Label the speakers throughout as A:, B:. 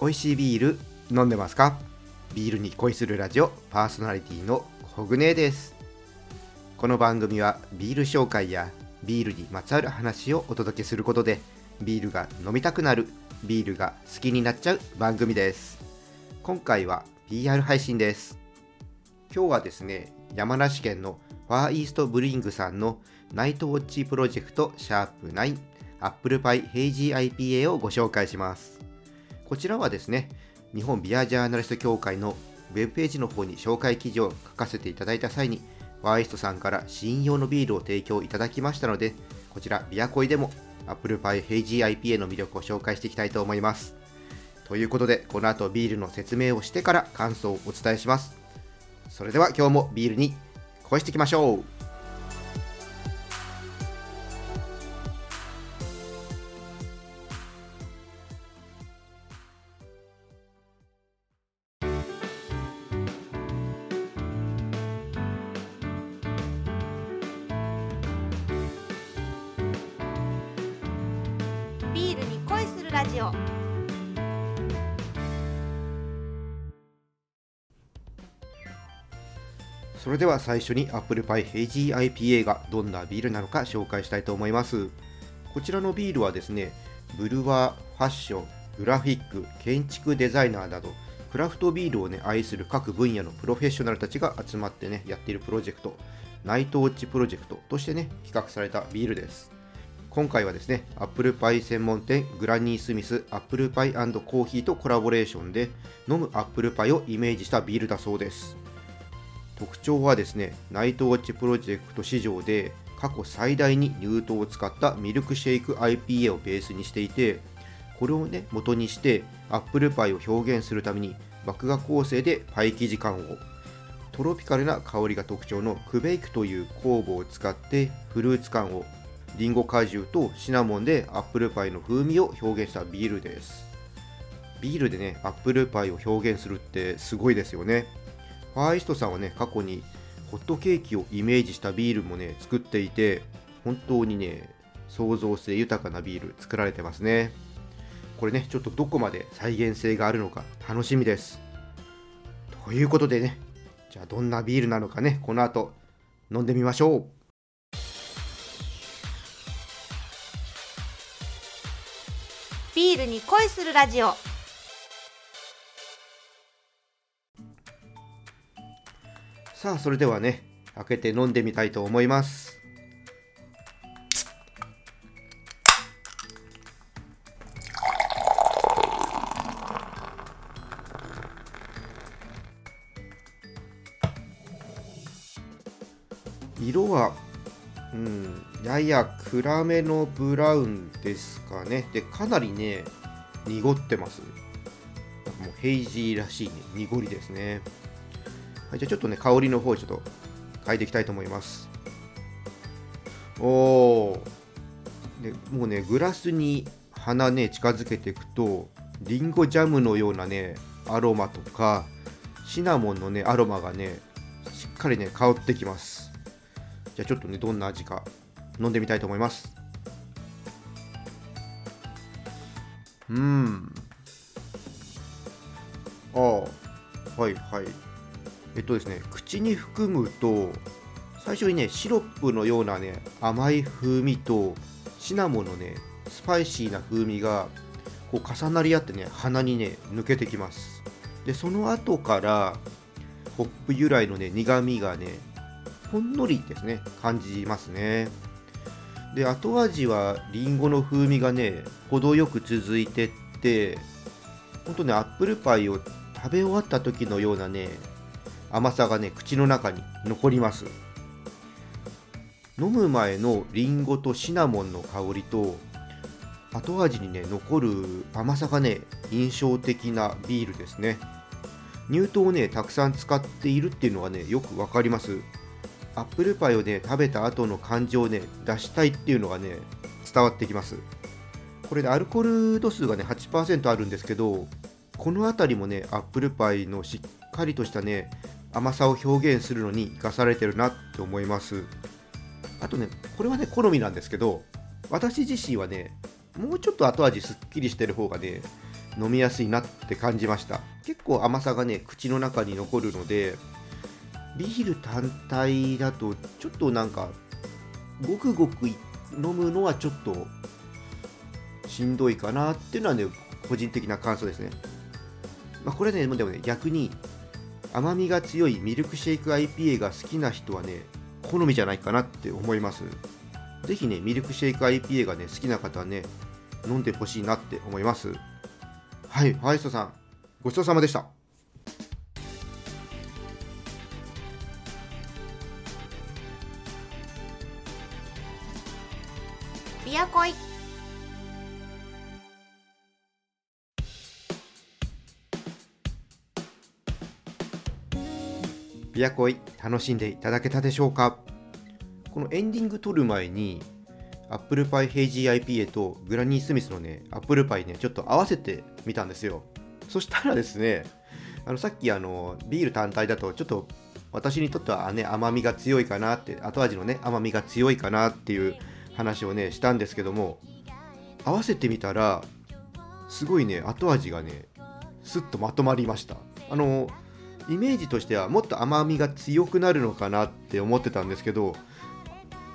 A: 美味しいビール飲んでますか？ビールに恋するラジオパーソナリティのコグネです。この番組はビール紹介やビールにまつわる話をお届けすることでビールが飲みたくなるビールが好きになっちゃう番組です。今回は PR 配信です。今日はですね山梨県のファーイーストブリングさんのナイトウォッチプロジェクトシャープ9アップルパイヘイジー IPA をご紹介します。こちらはですね日本ビアジャーナリスト協会のウェブページの方に紹介記事を書かせていただいた際にファーイストさんから試飲用のビールを提供いただきましたのでこちらビアコイでもアップルパイヘイジー IPA の魅力を紹介していきたいと思います。ということでこの後ビールの説明をしてから感想をお伝えします。それでは今日もビールに恋していきましょう。
B: ラジオ。
A: それでは最初にアップルパイヘイジー IPA がどんなビールなのか紹介したいと思います。こちらのビールはですねブルワー、ファッション、グラフィック、建築デザイナーなどクラフトビールをね愛する各分野のプロフェッショナルたちが集まってねやっているプロジェクトナイトウォッチプロジェクトとしてね企画されたビールです。今回はですねアップルパイ専門店グラニースミスアップルパイコーヒーとコラボレーションで飲むアップルパイをイメージしたビールだそうです。特徴はですねナイトウォッチプロジェクト市場で過去最大に乳糖を使ったミルクシェイク IPA をベースにしていてこれをね元にしてアップルパイを表現するために麦芽構成でパイ生地感をトロピカルな香りが特徴のクベイクという酵母を使ってフルーツ感をリンゴ果汁とシナモンでアップルパイの風味を表現したビールです。ビールでねアップルパイを表現するってすごいですよね。ファーイストさんはね過去にホットケーキをイメージしたビールもね作っていて本当にね創造性豊かなビール作られてますね。これねちょっとどこまで再現性があるのか楽しみです。ということでねじゃあどんなビールなのかねこの後飲んでみましょう。
B: ビールに恋するラジオ。
A: さあそれではね開けて飲んでみたいと思います。色はうんやや暗めのブラウンですかねでかなりね濁ってますもうヘイジーらしいね濁りですねはい、じゃあちょっとね、香りの方ちょっと変えていきたいと思います。おー。でもうね、グラスに鼻ね、近づけていくと、リンゴジャムのようなね、アロマとか、シナモンのね、アロマがね、しっかりね、香ってきます。じゃあちょっとね、どんな味か飲んでみたいと思います。うーん。ああ、はいはい。えっとですね、口に含むと最初にねシロップのようなね甘い風味とシナモンのねスパイシーな風味がこう重なり合ってね鼻にね抜けてきますでその後からホップ由来のね苦味がねほんのりですね感じますねで後味はリンゴの風味がね程よく続いてってほんとねアップルパイを食べ終わった時のようなね甘さがね口の中に残ります。飲む前のリンゴとシナモンの香りと後味にね残る甘さがね印象的なビールですね。乳糖をねたくさん使っているっていうのがねよくわかります。アップルパイをね食べた後の感情をね出したいっていうのがね伝わってきます。これでアルコール度数がね8%あるんですけどこの辺りもねアップルパイのしっかりとしたね甘さを表現するのに生かされてるなって思います。あとねこれはね好みなんですけど私自身はねもうちょっと後味すっきりしてる方がね飲みやすいなって感じました。結構甘さがね口の中に残るのでビール単体だとちょっとなんかごくごく飲むのはちょっとしんどいかなっていうのはね個人的な感想ですね、まあ、これねでもね逆に甘みが強いミルクシェイク IPA が好きな人はね好みじゃないかなって思います。ぜひねミルクシェイク IPA がね好きな方はね飲んでほしいなって思います。はいファイストさんごちそうさまでした。
B: ビアコイ
A: ビアコイ楽しんでいただけたでしょうか？このエンディング撮る前にアップルパイヘイジー IPA とグラニー・スミスのねアップルパイねちょっと合わせてみたんですよ。そしたらですねあのさっきあのビール単体だとちょっと私にとってはね甘みが強いかなって後味のね甘みが強いかなっていう話をねしたんですけども合わせてみたらすごいね後味がねすっとまとまりました。あのイメージとしてはもっと甘みが強くなるのかなって思ってたんですけど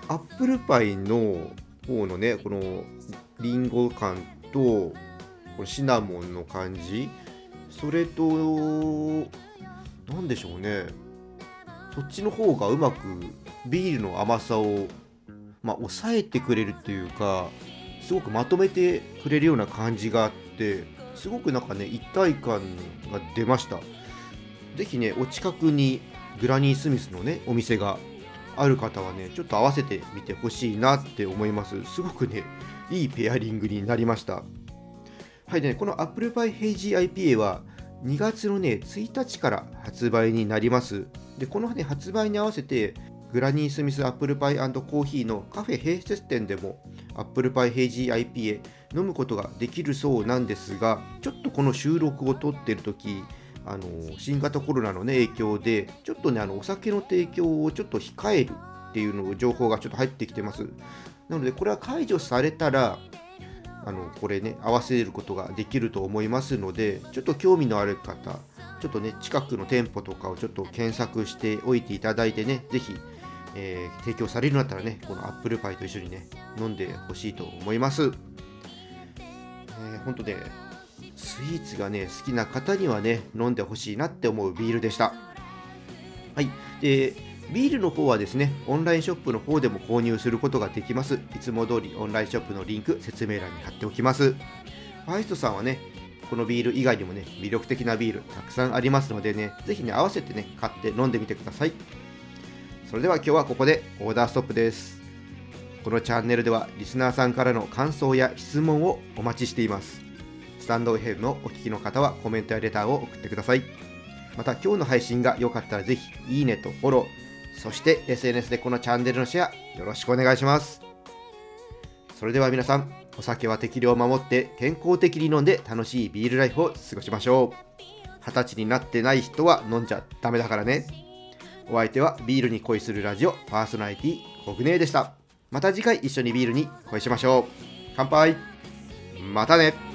A: アップルパイの方のねこのリンゴ感とこのシナモンの感じそれと何でしょうね。そっちの方がうまくビールの甘さをまあ、抑えてくれるっていうかすごくまとめてくれるような感じがあってすごくなんかね一体感が出ました。是非ねお近くにグラニー・スミスのねお店がある方はねちょっと合わせてみてほしいなって思います。すごくねいいペアリングになりました。はいでねこのアップルパイヘイジー IPA は2月のね1日から発売になります。でこの、ね、発売に合わせてグラニー・スミスアップルパイコーヒーのカフェ併設店でもアップルパイヘイジー IPA 飲むことができるそうなんですがちょっとこの収録を撮ってる時あの新型コロナの、ね、影響でちょっとねあのお酒の提供をちょっと控えるっていうの情報がちょっと入ってきてます。なのでこれは解除されたらあのこれね合わせることができると思いますのでちょっと興味のある方ちょっとね近くの店舗とかをちょっと検索しておいていただいてね是非えー、提供されるんだったらね、このアップルパイと一緒にね、飲んでほしいと思います。えー、ほんとね、スイーツがね、好きな方にはね、飲んでほしいなって思うビールでした。はい。で、ビールの方はですね、オンラインショップの方でも購入することができます。いつも通りオンラインショップのリンク、説明欄に貼っておきます。ファイストさんはね、このビール以外にもね、魅力的なビールたくさんありますのでね、ぜひね、合わせてね、買って飲んでみてください。それでは今日はここでオーダーストップです。このチャンネルではリスナーさんからの感想や質問をお待ちしています。スタンド FM のお聞きの方はコメントやレターを送ってください。また今日の配信が良かったらぜひいいねとフォローそして SNS でこのチャンネルのシェアよろしくお願いします。それでは皆さんお酒は適量を守って健康的に飲んで楽しいビールライフを過ごしましょう。二十歳になってない人は飲んじゃダメだからね。お相手はビールに恋するラジオパーソナリティコグネでした。また次回一緒にビールに恋しましょう。乾杯。またね。